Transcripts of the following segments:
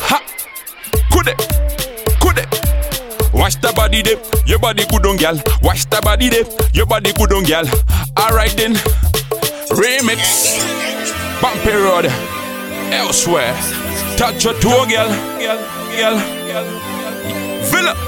Ha! Could it? Could it? Watch the body dip, your body good on gal. Watch the body dip, your body good on gal. Alright then, remix, bumpy road, elsewhere. Touch your toe, gal, gal, gal, Villa.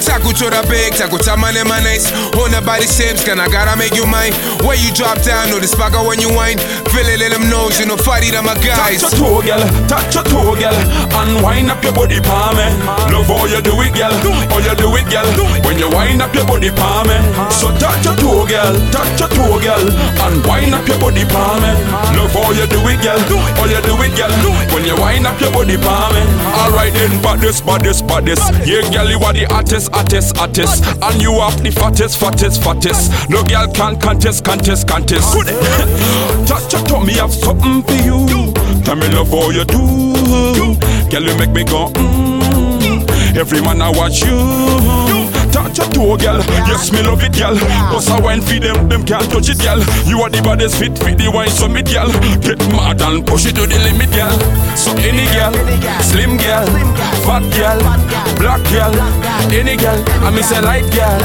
Takutora bag takutamane manais ona oh, body shapes can I gotta make you mine where you drop down know the spagger when you whine feel it let them know you know fight it on my guys Touch your toe, girl. Touch your toe, girl. And wind up your body, palm me. Love how you do it, girl. How you do it, girl. When you wind up your body, palm me. So touch your toe, girl. Touch your toe, girl. And wind up your body, palm me. Love how you do it, girl. How you do it, girl. When you wind up your body, palm. Alright then, but this, but this, but this. Yeah, girl, you are the hottest, hottest, hottest. And you have the fattest, fattest, fattest. No girl can contest, contest, contest. Touch your tummy, have something for you. Tell me love how you do. Girl, you make me go mm. Every man I watch you. Touch your toe, girl. Yes, me love it, girl. Cause I wine feed them, them can't touch it, girl. You are the baddest fit, fit the wine summit, girl. Get mad and push it to the limit, girl. So any girl, slim girl, fat girl, black girl, any girl. I miss a light girl,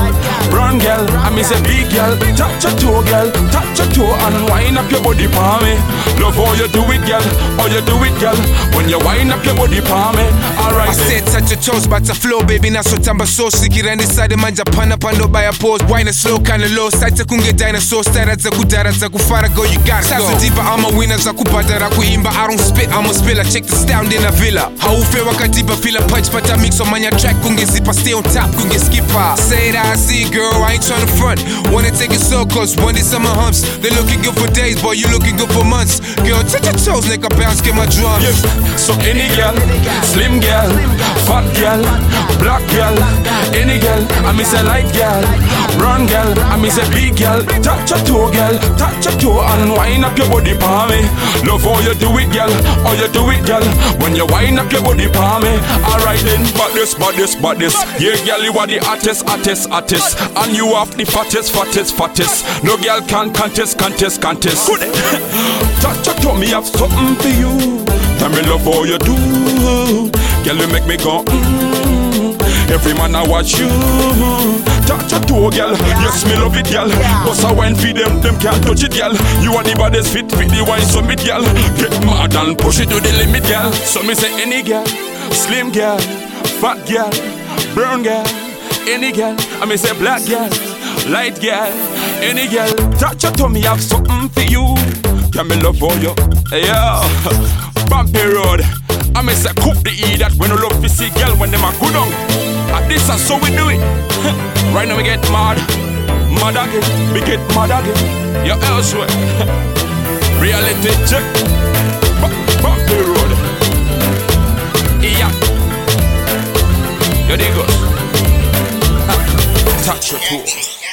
brown girl. I miss a big girl. Touch your toe, girl. Touch your toe and wind up your body for me. Love how you do it, girl. How you do it, girl. When you wind up your body for me. Alright. I said touch your toes but a flow baby nasotamba so sikirandisade manja pana pano by a pose. Wine is slow kinda low. Site kunge dinosaur stara za kudara za kufara go you gotta go. diva I'm a winner za kubadara kuimba I don't spit I'm a spiller. Check the style in a villa. Haufe wakadiba feel a deeper feel a punch but I mix on my track kunge zipa stay on top kunge skipper. Say that I see girl I ain't tryna front. Wanna take so close one day summer humps they looking good for days boy you looking good for months girl touch your toes nigga bounce get my drums Yes. So any girl, slim girl, fat girl, black girl, any girl, I miss a light girl, brown girl, I miss a big girl. Touch your toe, girl, touch your toe and wind up your body for me. Love how you do it, girl, how you do it, girl. When you wind up your body for me, alright then. But this, but this, but this, yeah, girl, you are the hottest, hottest, hottest, and you have the fattest, fattest, fattest. No girl can contest, contest, contest. Touch your me have something for you. Tell me love how you do. Girl, you make me go mm. Every man I watch you. Touch your toe, girl. Yes, me love it, girl. Cause I wine feed them, them can't touch it, girl. You are the baddest fit, fit the wine summit, girl. Get mad and push it to the limit, girl. So me say any girl, slim girl, fat girl, brown girl, any girl. I me say black girl, light girl, any girl. Touch your tummy, I have something for you. Tell me love for you, yeah. Bumpy road. I me say cook the eat that when you love to see girl when them a good on. At this is so we do it. right now we get mad, mad again. We get mad again. You're elsewhere. Reality check. Bu- Bumpy road. Yeah. You dig us? Touch your toe.